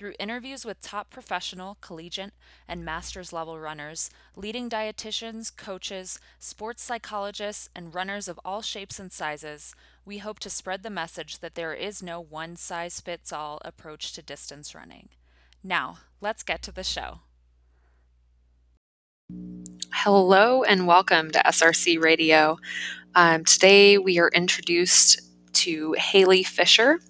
Through interviews with top professional, collegiate, and master's level runners, leading dietitians, coaches, sports psychologists, and runners of all shapes and sizes, we hope to spread the message that there is no one size fits all approach to distance running. Now, let's get to the show. Hello and welcome to SRC Radio. Um, today we are introduced to Haley Fisher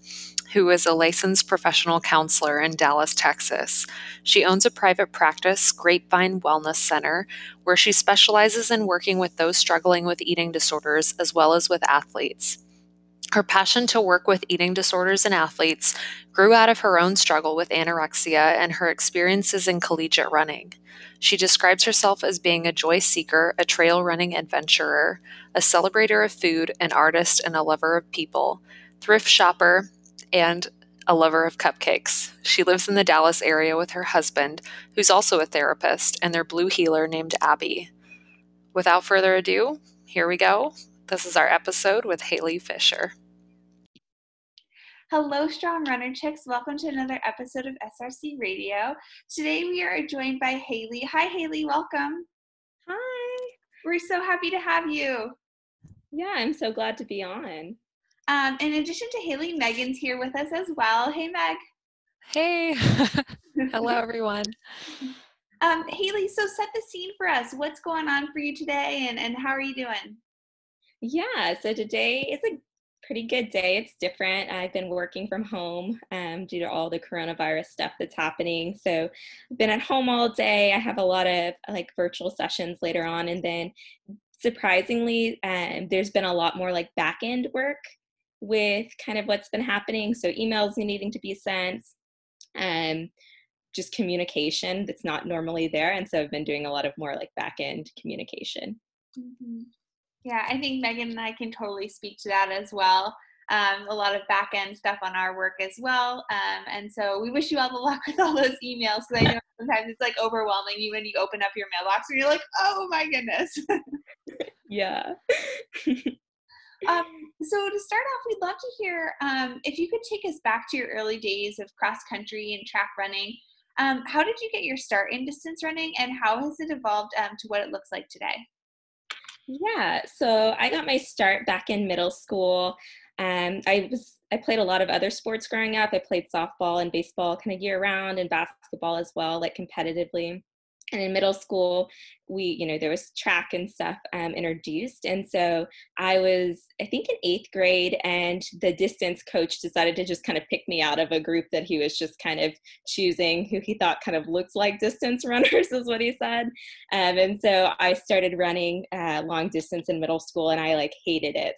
who is a licensed professional counselor in Dallas, Texas. She owns a private practice, Grapevine Wellness Center, where she specializes in working with those struggling with eating disorders as well as with athletes. Her passion to work with eating disorders in athletes grew out of her own struggle with anorexia and her experiences in collegiate running. She describes herself as being a joy seeker, a trail running adventurer, a celebrator of food, an artist, and a lover of people, thrift shopper, and a lover of cupcakes. She lives in the Dallas area with her husband, who's also a therapist, and their blue heeler named Abby. Without further ado, here we go. This is our episode with Haley Fisher. Hello, Strong Runner Chicks. Welcome to another episode of SRC Radio. Today we are joined by Haley. Hi, Haley. Welcome. Hi. We're so happy to have you. Yeah, I'm so glad to be on. Um, in addition to Haley, Megan's here with us as well. Hey, Meg. Hey. Hello, everyone. Um, Haley, so set the scene for us. What's going on for you today and, and how are you doing? Yeah, so today is a pretty good day. It's different. I've been working from home um, due to all the coronavirus stuff that's happening. So I've been at home all day. I have a lot of like virtual sessions later on. And then surprisingly, um, there's been a lot more like back end work with kind of what's been happening. So emails needing to be sent, um, just communication that's not normally there. And so I've been doing a lot of more like back end communication. Mm-hmm. Yeah, I think Megan and I can totally speak to that as well. Um, a lot of back end stuff on our work as well. Um, and so we wish you all the luck with all those emails because I know sometimes it's like overwhelming you when you open up your mailbox and you're like, oh my goodness. yeah. Um, so to start off, we'd love to hear um, if you could take us back to your early days of cross country and track running. Um, how did you get your start in distance running, and how has it evolved um, to what it looks like today? Yeah, so I got my start back in middle school. Um, I was I played a lot of other sports growing up. I played softball and baseball kind of year round, and basketball as well, like competitively and in middle school we you know there was track and stuff um, introduced. And so i was i think in eighth grade and the distance coach decided to just kind of pick me out of a group that he was just kind of choosing who he thought kind of looked like distance runners is what he said. Um, and so i started running uh, long distance in middle school and i like hated it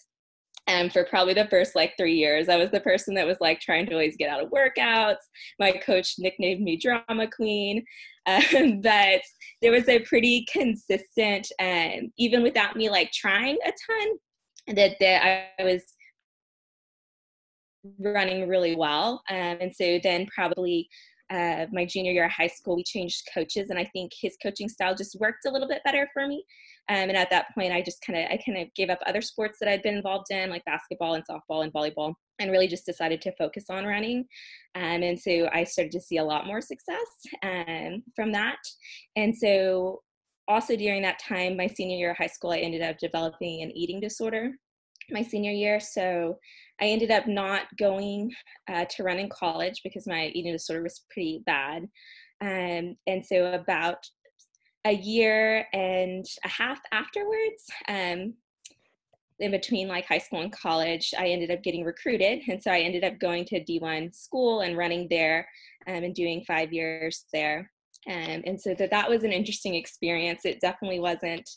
and for probably the first like three years, I was the person that was like trying to always get out of workouts. My coach nicknamed me drama queen. Um, but there was a pretty consistent, um, even without me like trying a ton, that, that I was running really well. Um, and so then probably uh, my junior year of high school, we changed coaches, and I think his coaching style just worked a little bit better for me. Um, and at that point, I just kind of I kind of gave up other sports that I'd been involved in, like basketball and softball and volleyball, and really just decided to focus on running. Um, and so I started to see a lot more success um, from that. And so also during that time, my senior year of high school, I ended up developing an eating disorder my senior year. So I ended up not going uh, to run in college because my eating disorder was pretty bad. Um, and so about a year and a half afterwards, um, in between like high school and college, I ended up getting recruited. And so I ended up going to D1 school and running there um, and doing five years there. Um, and so that, that was an interesting experience. It definitely wasn't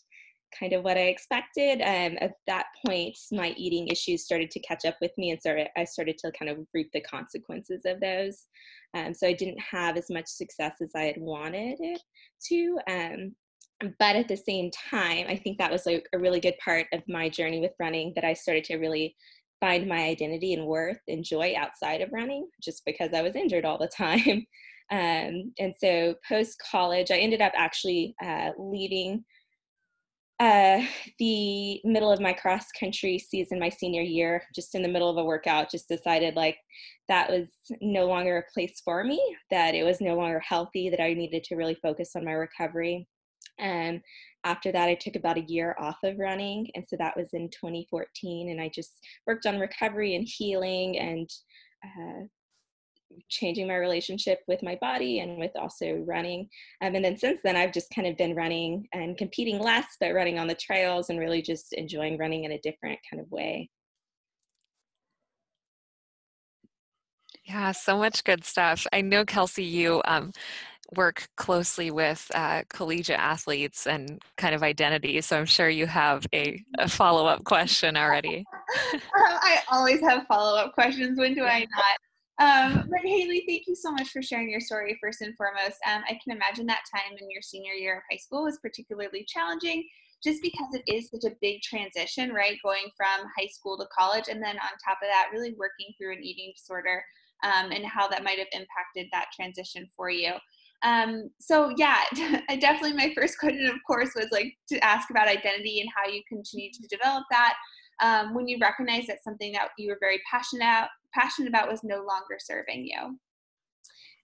kind of what I expected. Um, at that point, my eating issues started to catch up with me, and started I started to kind of reap the consequences of those. Um, so I didn't have as much success as I had wanted it to. Um, but at the same time, I think that was like a really good part of my journey with running that I started to really find my identity and worth and joy outside of running just because I was injured all the time. Um, and so post college, I ended up actually uh, leaving uh, the middle of my cross country season, my senior year, just in the middle of a workout, just decided like that was no longer a place for me, that it was no longer healthy, that I needed to really focus on my recovery. And after that, I took about a year off of running. And so that was in 2014. And I just worked on recovery and healing and uh, changing my relationship with my body and with also running. Um, and then since then, I've just kind of been running and competing less, but running on the trails and really just enjoying running in a different kind of way. Yeah, so much good stuff. I know, Kelsey, you um, work closely with uh, collegiate athletes and kind of identity, so I'm sure you have a, a follow up question already. I always have follow up questions. When do I not? Um, but Haley, thank you so much for sharing your story first and foremost. Um, I can imagine that time in your senior year of high school was particularly challenging just because it is such a big transition, right? Going from high school to college, and then on top of that, really working through an eating disorder um, and how that might have impacted that transition for you. Um, so yeah, definitely my first question, of course, was like to ask about identity and how you continue to develop that um, when you recognize that something that you were very passionate passionate about was no longer serving you?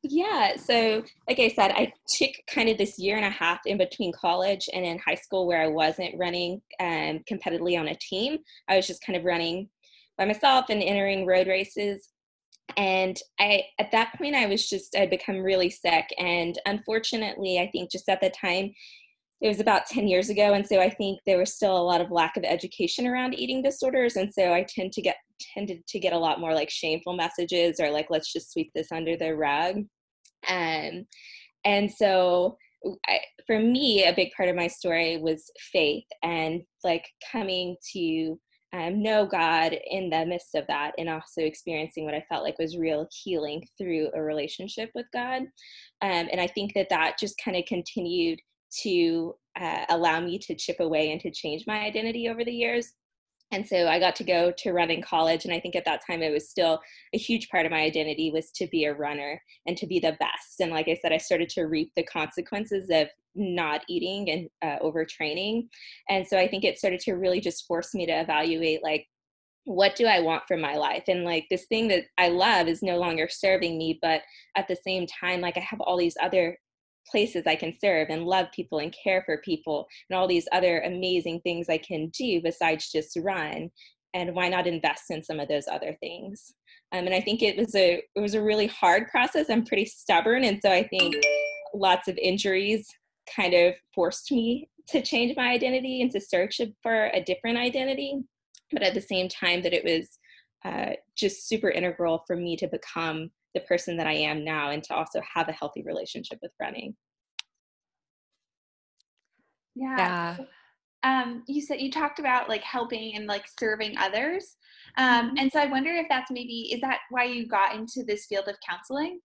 Yeah, so like I said, I took kind of this year and a half in between college and in high school where I wasn't running um, competitively on a team. I was just kind of running by myself and entering road races. And I, at that point, I was just, I'd become really sick. And unfortunately, I think just at the time, it was about 10 years ago and so i think there was still a lot of lack of education around eating disorders and so i tend to get tended to get a lot more like shameful messages or like let's just sweep this under the rug. Um, and so I, for me a big part of my story was faith and like coming to um, know god in the midst of that and also experiencing what i felt like was real healing through a relationship with god. Um, and i think that that just kind of continued to uh, allow me to chip away and to change my identity over the years. And so I got to go to run in college. And I think at that time it was still a huge part of my identity was to be a runner and to be the best. And like I said, I started to reap the consequences of not eating and uh, overtraining. And so I think it started to really just force me to evaluate like, what do I want from my life? And like this thing that I love is no longer serving me, but at the same time, like I have all these other places I can serve and love people and care for people and all these other amazing things I can do besides just run. And why not invest in some of those other things? Um, and I think it was a it was a really hard process. I'm pretty stubborn, and so I think lots of injuries kind of forced me to change my identity and to search for a different identity. But at the same time, that it was uh, just super integral for me to become the person that I am now and to also have a healthy relationship with running. Yeah. yeah. Um, you said you talked about like helping and like serving others. Um, mm-hmm. and so I wonder if that's maybe, is that why you got into this field of counseling?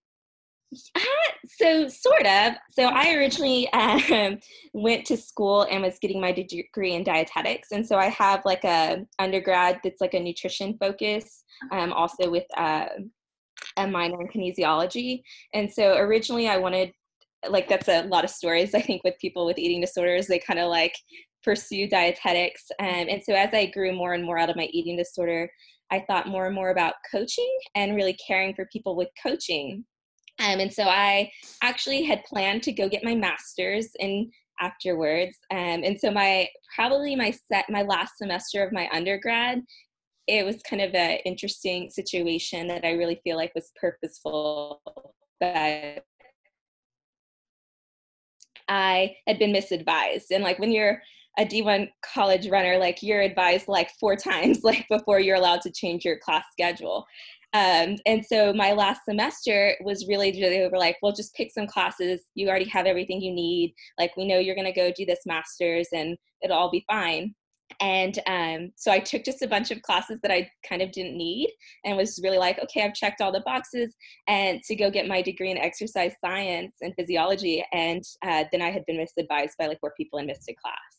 Uh, so sort of so i originally um, went to school and was getting my degree in dietetics and so i have like a undergrad that's like a nutrition focus um, also with uh, a minor in kinesiology. And so originally I wanted, like, that's a lot of stories, I think, with people with eating disorders. They kind of like pursue dietetics. Um, and so as I grew more and more out of my eating disorder, I thought more and more about coaching and really caring for people with coaching. Um, and so I actually had planned to go get my master's in afterwards. Um, and so my probably my set my last semester of my undergrad it was kind of an interesting situation that I really feel like was purposeful. But I had been misadvised. And like when you're a D1 college runner, like you're advised like four times like before you're allowed to change your class schedule. Um, and so my last semester was really they were like, well, just pick some classes. You already have everything you need. Like we know you're gonna go do this master's and it'll all be fine and um, so i took just a bunch of classes that i kind of didn't need and was really like okay i've checked all the boxes and to go get my degree in exercise science and physiology and uh, then i had been misadvised by like where people in missed a class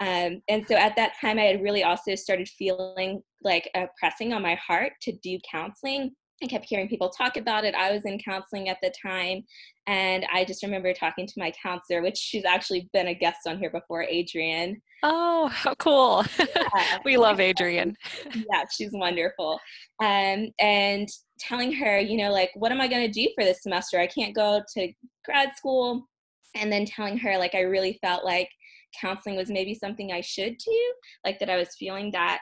Um, and so at that time, I had really also started feeling like a pressing on my heart to do counseling. I kept hearing people talk about it. I was in counseling at the time. And I just remember talking to my counselor, which she's actually been a guest on here before, Adrian. Oh, how cool. Yeah. we love Adrian. yeah, she's wonderful. Um, and telling her, you know, like, what am I going to do for this semester? I can't go to grad school. And then telling her, like, I really felt like counseling was maybe something I should do, like that I was feeling that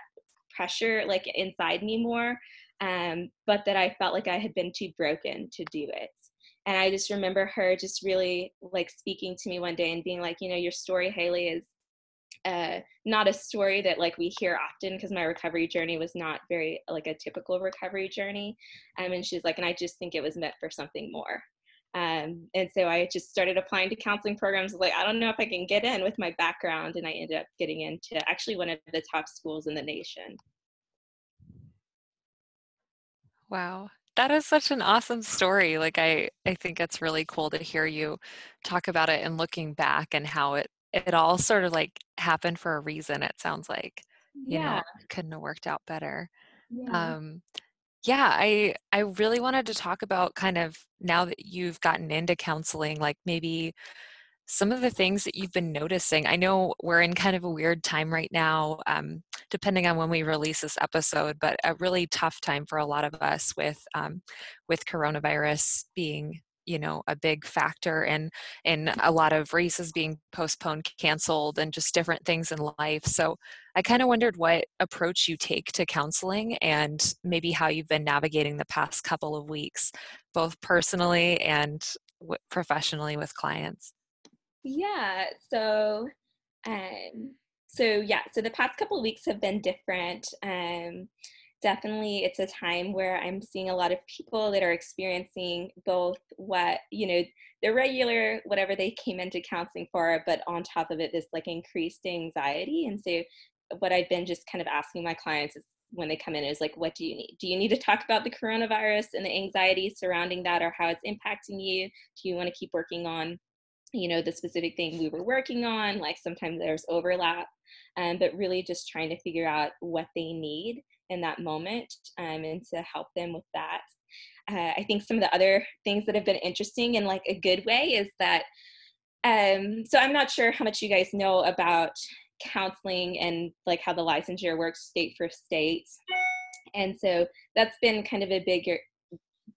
pressure like inside me more, um, but that I felt like I had been too broken to do it. And I just remember her just really like speaking to me one day and being like, you know, your story, Haley, is uh, not a story that like we hear often because my recovery journey was not very like a typical recovery journey. Um, and she's like, and I just think it was meant for something more. Um, and so I just started applying to counseling programs. Like, I don't know if I can get in with my background. And I ended up getting into actually one of the top schools in the nation. Wow. That is such an awesome story. Like I, I think it's really cool to hear you talk about it and looking back and how it, it all sort of like happened for a reason. It sounds like, you yeah. know, couldn't have worked out better. Yeah. Um, yeah, I I really wanted to talk about kind of now that you've gotten into counseling, like maybe some of the things that you've been noticing. I know we're in kind of a weird time right now, um, depending on when we release this episode, but a really tough time for a lot of us with um, with coronavirus being you know a big factor in in a lot of races being postponed canceled and just different things in life so i kind of wondered what approach you take to counseling and maybe how you've been navigating the past couple of weeks both personally and w- professionally with clients yeah so um so yeah so the past couple weeks have been different um definitely it's a time where i'm seeing a lot of people that are experiencing both what you know the regular whatever they came into counseling for but on top of it this like increased anxiety and so what i've been just kind of asking my clients is when they come in is like what do you need? Do you need to talk about the coronavirus and the anxiety surrounding that or how it's impacting you? Do you want to keep working on you know the specific thing we were working on like sometimes there's overlap um, but really just trying to figure out what they need in that moment um, and to help them with that. Uh, I think some of the other things that have been interesting in like a good way is that um, so I'm not sure how much you guys know about counseling and like how the licensure works state for state. And so that's been kind of a bigger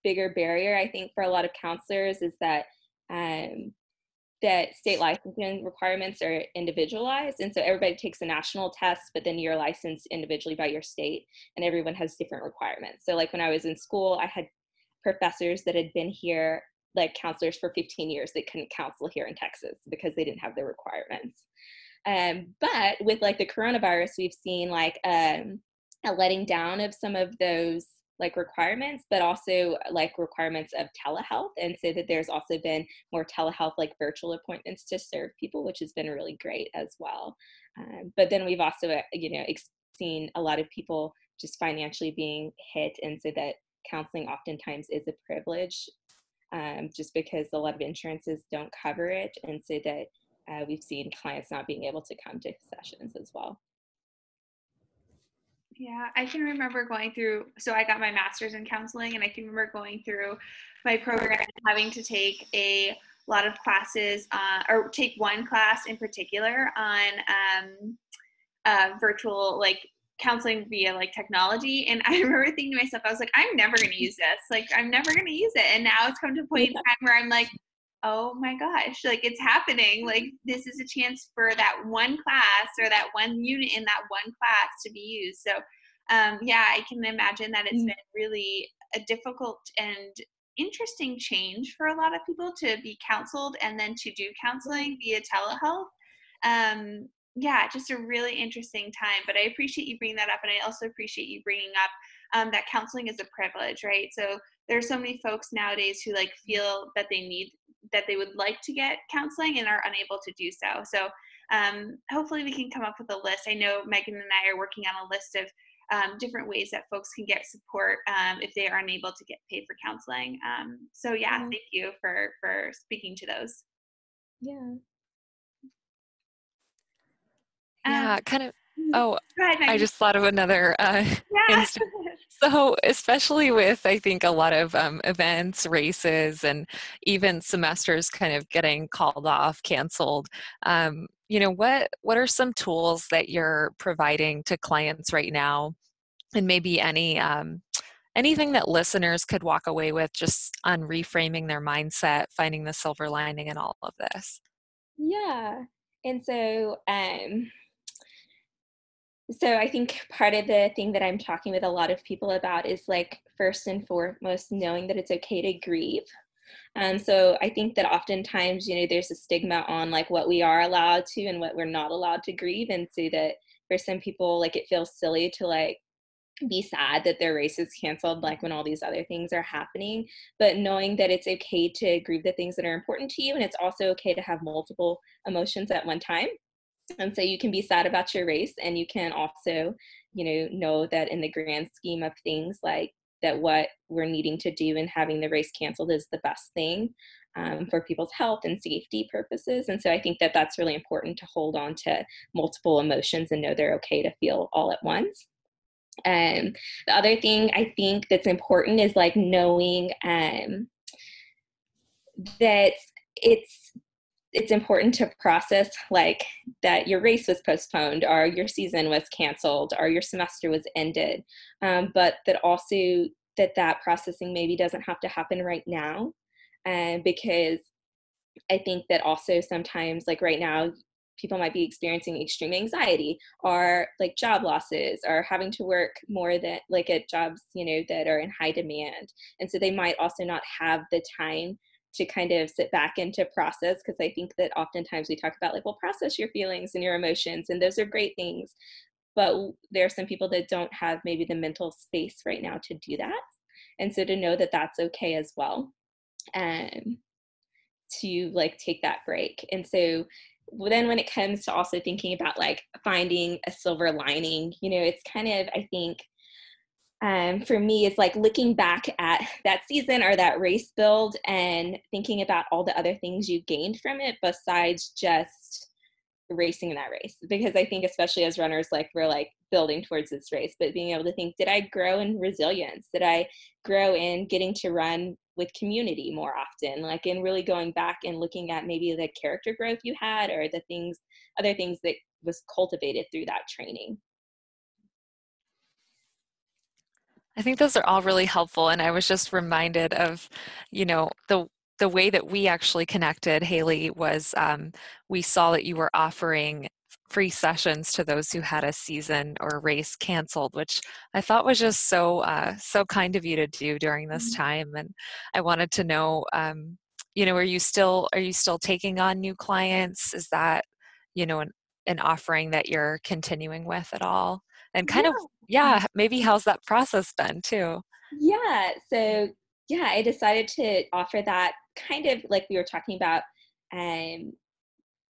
bigger barrier I think for a lot of counselors is that um, that state licensing requirements are individualized and so everybody takes a national test but then you're licensed individually by your state and everyone has different requirements. So like when i was in school i had professors that had been here like counselors for 15 years that couldn't counsel here in texas because they didn't have the requirements. Um, but with like the coronavirus we've seen like um, a letting down of some of those like requirements, but also like requirements of telehealth. And so that there's also been more telehealth, like virtual appointments to serve people, which has been really great as well. Um, but then we've also, uh, you know, seen a lot of people just financially being hit. And so that counseling oftentimes is a privilege um, just because a lot of insurances don't cover it. And so that uh, we've seen clients not being able to come to sessions as well. Yeah, I can remember going through. So I got my master's in counseling, and I can remember going through my program having to take a lot of classes, uh, or take one class in particular on um, uh, virtual like counseling via like technology. And I remember thinking to myself, I was like, I'm never going to use this. Like, I'm never going to use it. And now it's come to a point in time where I'm like, oh my gosh, like it's happening. Like this is a chance for that one class or that one unit in that one class to be used. So um, yeah, I can imagine that it's been really a difficult and interesting change for a lot of people to be counseled and then to do counseling via telehealth. Um, yeah, just a really interesting time. But I appreciate you bringing that up, and I also appreciate you bringing up um, that counseling is a privilege, right? So there's so many folks nowadays who like feel that they need that they would like to get counseling and are unable to do so. So um, hopefully we can come up with a list. I know Megan and I are working on a list of um, different ways that folks can get support um, if they are unable to get paid for counseling. Um, so yeah, thank you for for speaking to those. Yeah. yeah, um, kind of. Mm-hmm. Oh, ahead, I just thought of another uh, yeah. So, especially with, I think, a lot of um, events, races, and even semesters kind of getting called off, canceled. Um, you know, what what are some tools that you're providing to clients right now, and maybe any um, anything that listeners could walk away with just on reframing their mindset, finding the silver lining in all of this? Yeah, and so um, so I think part of the thing that I'm talking with a lot of people about is like first and foremost knowing that it's okay to grieve. Um, so I think that oftentimes, you know, there's a stigma on like what we are allowed to and what we're not allowed to grieve. And so that for some people, like it feels silly to like be sad that their race is canceled, like when all these other things are happening. But knowing that it's okay to grieve the things that are important to you, and it's also okay to have multiple emotions at one time and so you can be sad about your race and you can also you know know that in the grand scheme of things like that what we're needing to do and having the race canceled is the best thing um, for people's health and safety purposes. And so i think that that's really important to hold on to multiple emotions and know they're okay to feel all at once. And um, the other thing i think that's important is like knowing um, that it's it's important to process like that your race was postponed or your season was canceled or your semester was ended um, but that also that that processing maybe doesn't have to happen right now uh, because i think that also sometimes like right now people might be experiencing extreme anxiety or like job losses or having to work more than like at jobs you know that are in high demand and so they might also not have the time to kind of sit back and to process because I think that oftentimes we talk about like, well, process your feelings and your emotions, and those are great things. But there are some people that don't have maybe the mental space right now to do that. And so to know that that's okay as well. Um, to like take that break. And so then when it comes to also thinking about like finding a silver lining, you know, it's kind of, I think, um, for me is like looking back at that season or that race build and thinking about all the other things you gained from it besides just racing in that race. Because i think especially as runners like we're like building towards this race but being able to think did i grow in resilience? Did i grow in getting to run with community more often? Like in really going back and looking at maybe the character growth you had or the things other things that was cultivated through that training I think those are all really helpful. And I was just reminded of, you know, the the way that we actually connected, Haley, was um, we saw that you were offering free sessions to those who had a season or race canceled, which I thought was just so uh, so kind of you to do during this mm-hmm. time. And I wanted to know, um, you know, are you still are you still taking on new clients? Is that you know an, an offering that you're continuing with at all? And kind yeah. of yeah maybe how's that process been too yeah so yeah i decided to offer that kind of like we were talking about um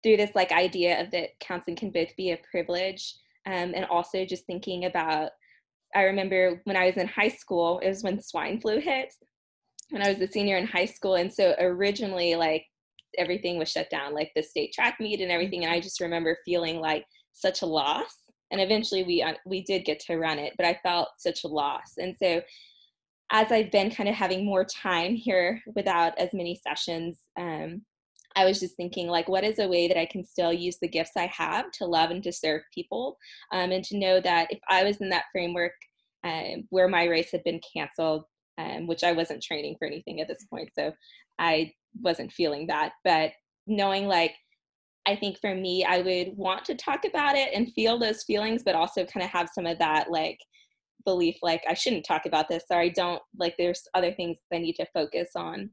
through this like idea of that counseling can both be a privilege um, and also just thinking about i remember when i was in high school it was when swine flu hit when i was a senior in high school and so originally like everything was shut down like the state track meet and everything and i just remember feeling like such a loss and eventually we uh, we did get to run it but i felt such a loss. And so as i've been kind of having more time here without as many sessions um, i was just thinking like what is a way that i can still use the gifts i have to love and to serve people um, and to know that if i was in that framework um, where my race had been canceled um, which i wasn't training for anything at this point so i wasn't feeling that but knowing like I think for me, I would want to talk about it and feel those feelings, but also kind of have some of that like belief like I shouldn't talk about this or I don't like there's other things I need to focus on.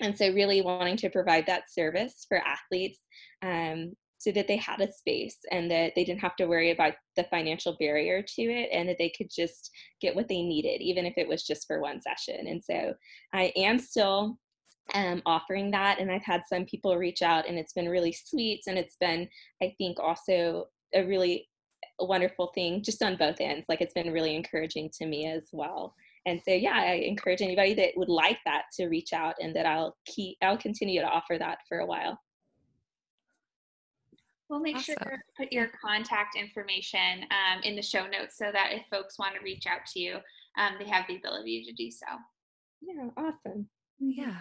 And so really wanting to provide that service for athletes um, so that they had a space and that they didn't have to worry about the financial barrier to it and that they could just get what they needed, even if it was just for one session. And so I am still um, offering that. And I've had some people reach out, and it's been really sweet. And it's been, I think, also a really wonderful thing just on both ends. Like it's been really encouraging to me as well. And so, yeah, I encourage anybody that would like that to reach out, and that I'll keep, I'll continue to offer that for a while. We'll make awesome. sure to put your contact information um, in the show notes so that if folks want to reach out to you, um, they have the ability to do so. Yeah, awesome. Yeah.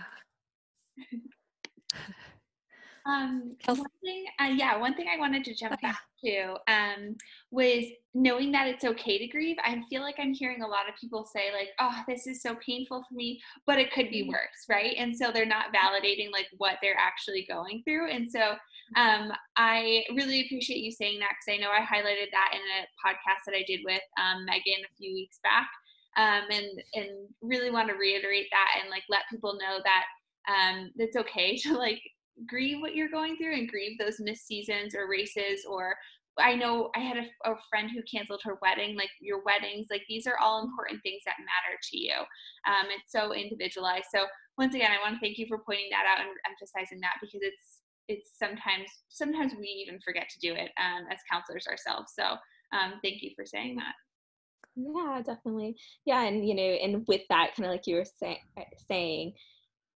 Um, one thing, uh, yeah, one thing I wanted to jump back to um, was knowing that it's okay to grieve. I feel like I'm hearing a lot of people say like, "Oh, this is so painful for me," but it could be mm-hmm. worse, right? And so they're not validating like what they're actually going through. And so um, I really appreciate you saying that because I know I highlighted that in a podcast that I did with um, Megan a few weeks back, um, and and really want to reiterate that and like let people know that um, it's okay to like grieve what you're going through and grieve those missed seasons or races or I know I had a, a, friend who canceled her wedding, like your weddings, like these are all important things that matter to you. Um, it's so individualized. So once again, I want to thank you for pointing that out and emphasizing that because it's it's sometimes sometimes we even forget to do it um, as counselors ourselves. So um, thank you for saying that. Yeah, definitely. Yeah, and you know, and with that, kind of like you were say, saying,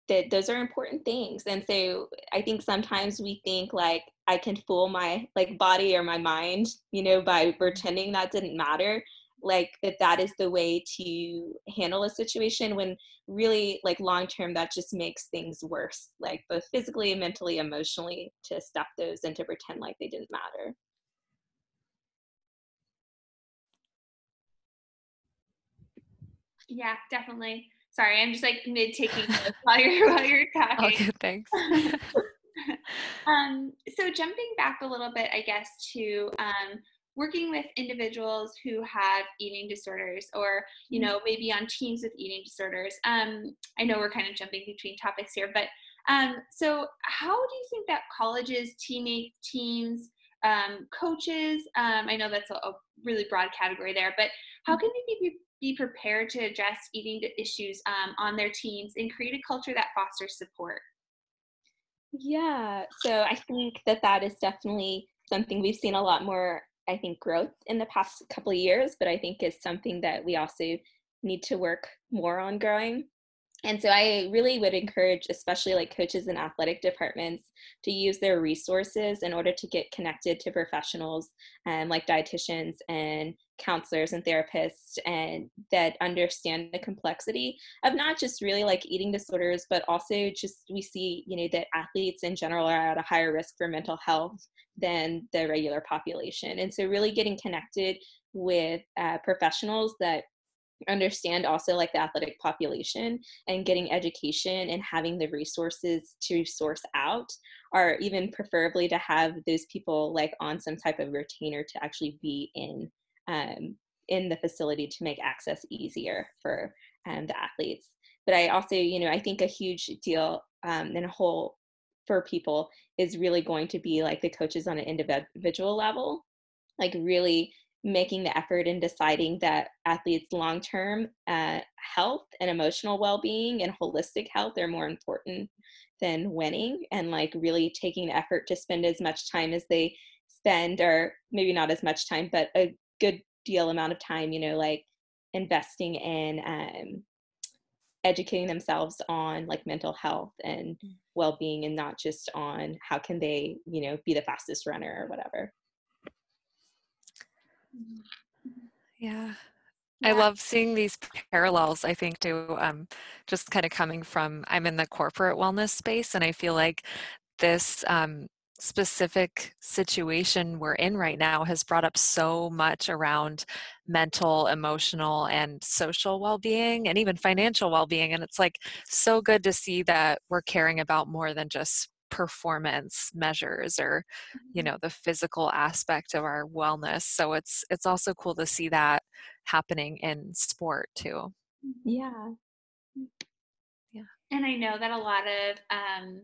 that those are important things. And so i think sometimes we think like i can fool my like body or my mind you know by pretending that didn't matter like that that is the way to handle a situation when really like long term that just makes things worse like both physically mentally emotionally to stuff those and to pretend like they didn't matter. Yeah definitely Sorry, I'm just like mid taking while you're while you're talking. Okay, thanks. um, so jumping back a little bit, I guess, to um, working with individuals who have eating disorders or you mm-hmm. know maybe on teams with eating disorders um, i know we're kind of jumping between topics here but um, so how do you think that colleges teammates teams um, coaches um, i know that's a, a, really broad category there but how mm-hmm. can they be be prepared to address eating issues um, on their teams and create a culture that fosters support? Yeah, so I think that that is definitely something we've seen a lot more, I think, growth in the past couple of years, but I think is something that we also need to work more on growing. And so I really would encourage, especially like coaches and athletic departments, to use their resources in order to get connected to professionals um, like dietitians and counselors and therapists and that understand the complexity of not just really like eating disorders but also just we see you know that athletes in general are at a higher risk for mental health than the regular population. And so really getting connected with uh, professionals that understand also like the athletic population and getting education and having the resources to source out or even preferably to have those people like on some type of retainer to actually be in um, in the facility to make access easier for um, the athletes. But i also you know i think a huge deal um, and a whole for people is really going to be like the coaches on an individual level like really making the effort and deciding that athletes' long term uh, health and emotional well being and holistic health are more important than winning, and like really taking the effort to spend as much time as they spend, or maybe not as much time, but a good deal amount of time, you know, like investing in um, educating themselves on like mental health and mm. well-being and not just on how can they you know be the fastest runner or whatever yeah. I love seeing these parallels, I think, to um, just kind of coming from, I'm in the corporate wellness space, and I feel like this um, specific situation we're in right now has brought up so much around mental, emotional, and social well being, and even financial well being. And it's like so good to see that we're caring about more than just performance measures or you mm-hmm. know the physical aspect of our wellness so it's it's also cool to see that happening in sport too. Yeah. Yeah. And i know that a lot of um,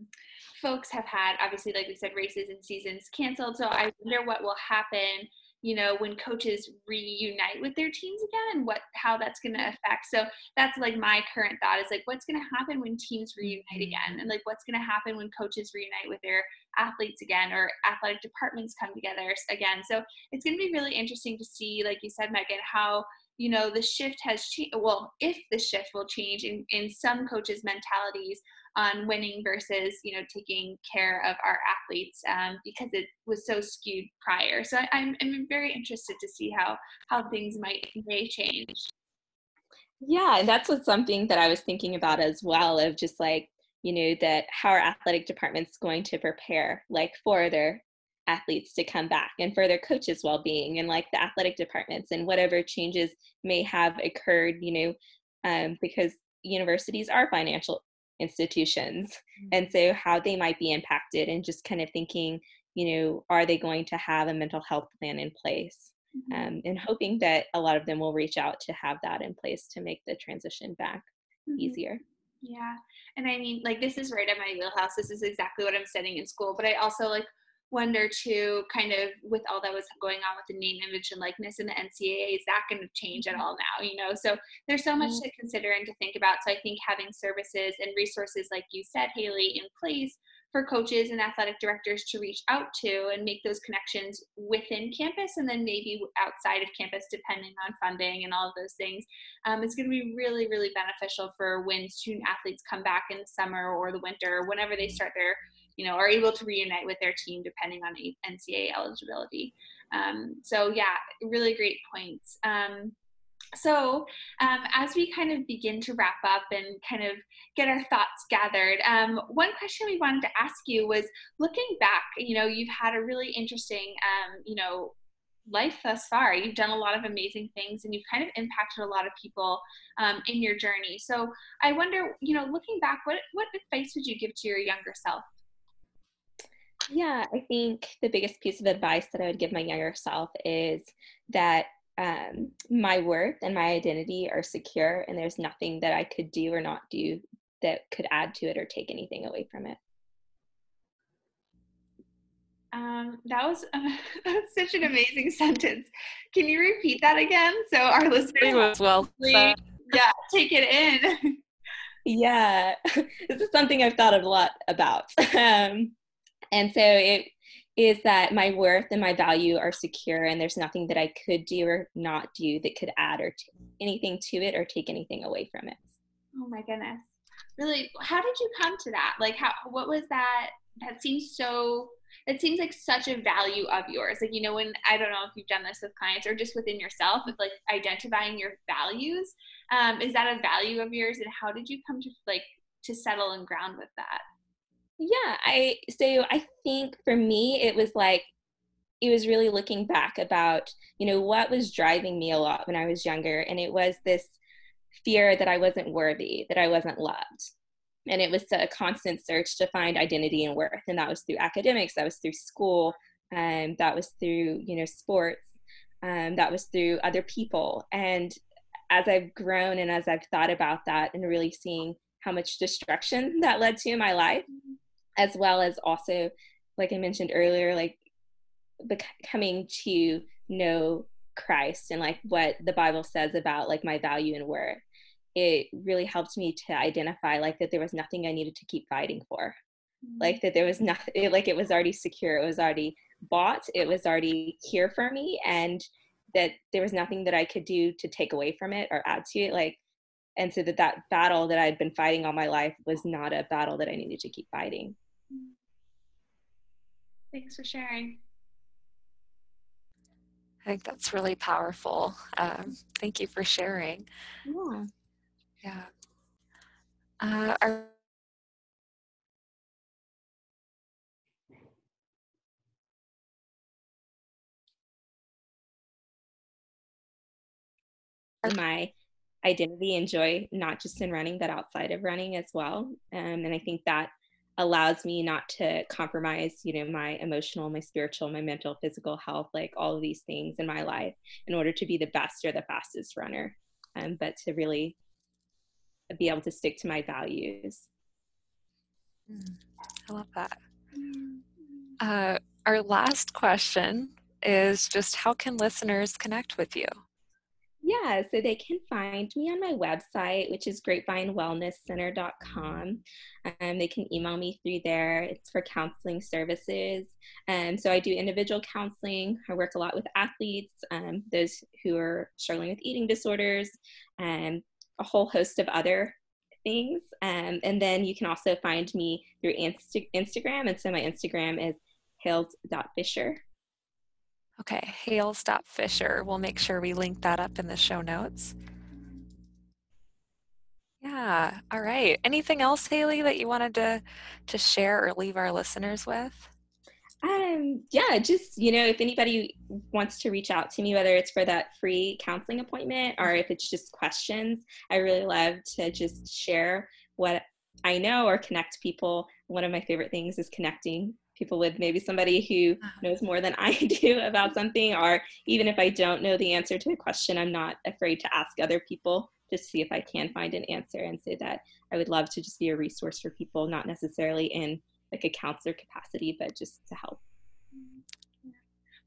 folks have had obviously like we said races and seasons canceled so i wonder what will happen you know when coaches reunite with their teams again and what how that's going to affect. So that's like my current thought is like what's going to happen when teams reunite mm-hmm. again? And like what's going to happen when coaches reunite with their athletes again or athletic departments come together again? So it's going to be really interesting to see like you said megan how you know the shift has changed well if the shift will change in, in some coaches mentalities on winning versus you know taking care of our athletes um, because it was so skewed prior. So I, I'm, I'm very interested to see how how things might may change. Yeah and that's what something that i was thinking about as well of just like you know that how our athletic department's going to prepare like for their athletes to come back and for their coaches well-being and like the athletic departments and whatever changes may have occurred you know um, because universities are financial institutions mm-hmm. and so how they might be impacted and just kind of thinking you know are they going to have a mental health plan in place mm-hmm. um, and hoping that a lot of them will reach out to have that in place to make the transition back mm-hmm. easier yeah and i mean like this is right at my wheelhouse this is exactly what i'm studying in school but i also like wonder too, kind of with all that was going on with the name, image, and likeness in the NCAA, is that going to change at mm-hmm. all now? You know, so there's so much mm-hmm. to consider and to think about. So I think having services and resources, like you said, Haley, in place for coaches and athletic directors to reach out to and make those connections within campus and then maybe outside of campus, depending on funding and all of those things, um, is going to be really, really beneficial for when student athletes come back in the summer or the winter, whenever they start their you know, are able to reunite with their team depending on NCAA eligibility. Um, so yeah, really great points. Um, so um, as we kind of begin to wrap up and kind of get our thoughts gathered, um, one question we wanted to ask you was looking back, you know, you've had a really interesting, um, you know, life thus far. You've done a lot of amazing things and you've kind of impacted a lot of people um, in your journey. So I wonder, you know, looking back, what, what advice would you give to your younger self? Yeah, I think the biggest piece of advice that I would give my younger self is that um, my worth and my identity are secure, and there's nothing that I could do or not do that could add to it or take anything away from it. Um, that was uh, that's such an amazing sentence. Can you repeat that again so our listeners was well yeah take it in. yeah, this is something I've thought a lot about. Um, and so it is that my worth and my value are secure and there's nothing that I could do or not do that could add or t- anything to it or take anything away from it. Oh my goodness. Really, how did you come to that? Like how what was that that seems so it seems like such a value of yours. Like, you know, when I don't know if you've done this with clients or just within yourself, with like identifying your values. Um, is that a value of yours and how did you come to like to settle and ground with that? Yeah, I so I think for me it was like it was really looking back about, you know, what was driving me a lot when I was younger and it was this fear that I wasn't worthy, that I wasn't loved. And it was a constant search to find identity and worth. And that was through academics, that was through school, um, that was through, you know, sports, um, that was through other people. And as I've grown and as I've thought about that and really seeing how much destruction that led to in my life, as well as also like i mentioned earlier like becoming to know christ and like what the bible says about like my value and worth. It really helped me to identify like that there was nothing i needed to keep fighting for. Mm-hmm. like that there was nothing like it was already secure it was already bought it was already here for me and that there was nothing that i could do to take away from it or add to it like and so that that battle that i'd been fighting all my life was not a battle that i needed to keep fighting Thanks for sharing. I think that's really powerful. Um, thank you for sharing. Yeah. Yeah. Uh, our my identity and joy, not just in running, but outside of running as well. Um, and I think that allows me not to compromise you know my emotional my spiritual my mental physical health like all of these things in my life in order to be the best or the fastest runner um, but to really be able to stick to my values. Mm, i love that. Uh, our last question is just how can listeners connect with you Yeah, so they can find me on my website, which is grapevinewellnesscenter.com. Um, they can email me through there. It's for counseling services. Um, so I do individual counseling. I work a lot with athletes, um, those who are struggling with eating disorders, and a whole host of other things. Um, and then you can also find me through Insta- Instagram. And so my Instagram is hales.fisher. Okay, Hale Stop Fisher. We'll make sure we link that up in the show notes. Yeah, all right. Anything else, Haley, that you wanted to, to share or leave our listeners with? Um, yeah, just, you know, if anybody wants to reach out to me, whether it's for that free counseling appointment or if it's just questions, I really love to just share what I know or connect people. One of my favorite things is connecting people with maybe somebody who uh-huh. knows more than I do about something, or even if I don't know the answer to a question, I'm not afraid to ask other people to see if I can find an answer and say that I would love to just be a resource for people, not necessarily in like a counselor capacity, but just to help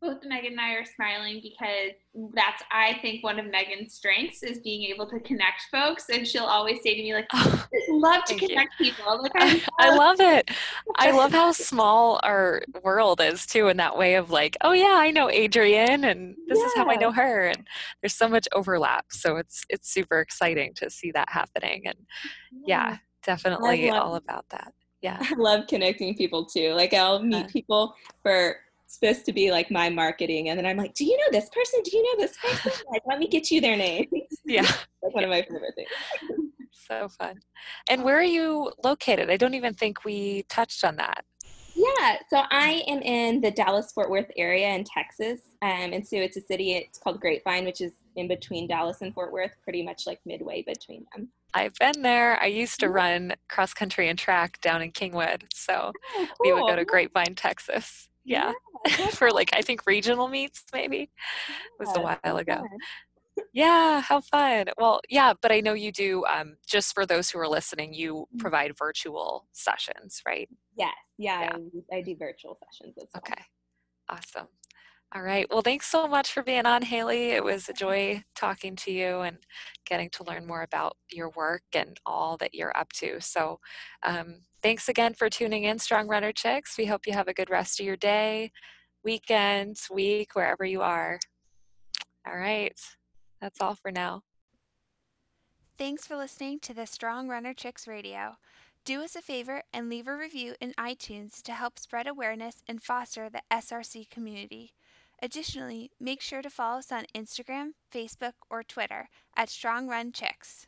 both Megan and I are smiling because that's I think one of Megan's strengths is being able to connect folks, and she'll always say to me like, oh, "Love to connect you. people." Like, I, I love it. I love how small our world is too, in that way of like, "Oh yeah, I know Adrian, and this yeah. is how I know her," and there's so much overlap. So it's it's super exciting to see that happening, and yeah, yeah definitely all about that. Yeah, I love connecting people too. Like I'll meet uh, people for supposed to be like my marketing and then i'm like do you know this person? Do you know this person? Like let me get you their name. Yeah. Like one of my favorite things. So fun. And where are you located? I don't even think we touched on that. Yeah so i am in the dallas fort worth area in texas um, and so it's a city it's called grapevine which is in between dallas and fort worth pretty much like midway between them. I've been there. I used to run cross country and track down in Kingwood. So oh, cool. we would go to Grapevine, Texas. Yeah, yeah for like i think regional meets maybe it was a while ago. yeah how fun. Well yeah but i know you do um, just for those who are listening you mm-hmm. provide virtual sessions right? Yes. Yeah, yeah. I, I, do virtual sessions as well. Okay. Awesome all right well thanks so much for being on haley it was a joy talking to you and getting to learn more about your work and all that you're up to so um, Thanks again for tuning in, Strong Runner Chicks. We hope you have a good rest of your day, weekend, week, wherever you are. All right, that's all for now. Thanks for listening to the Strong Runner Chicks Radio. Do us a favor and leave a review in iTunes to help spread awareness and foster the SRC community. Additionally, make sure to follow us on Instagram, Facebook, or Twitter at Strong Runner Chicks.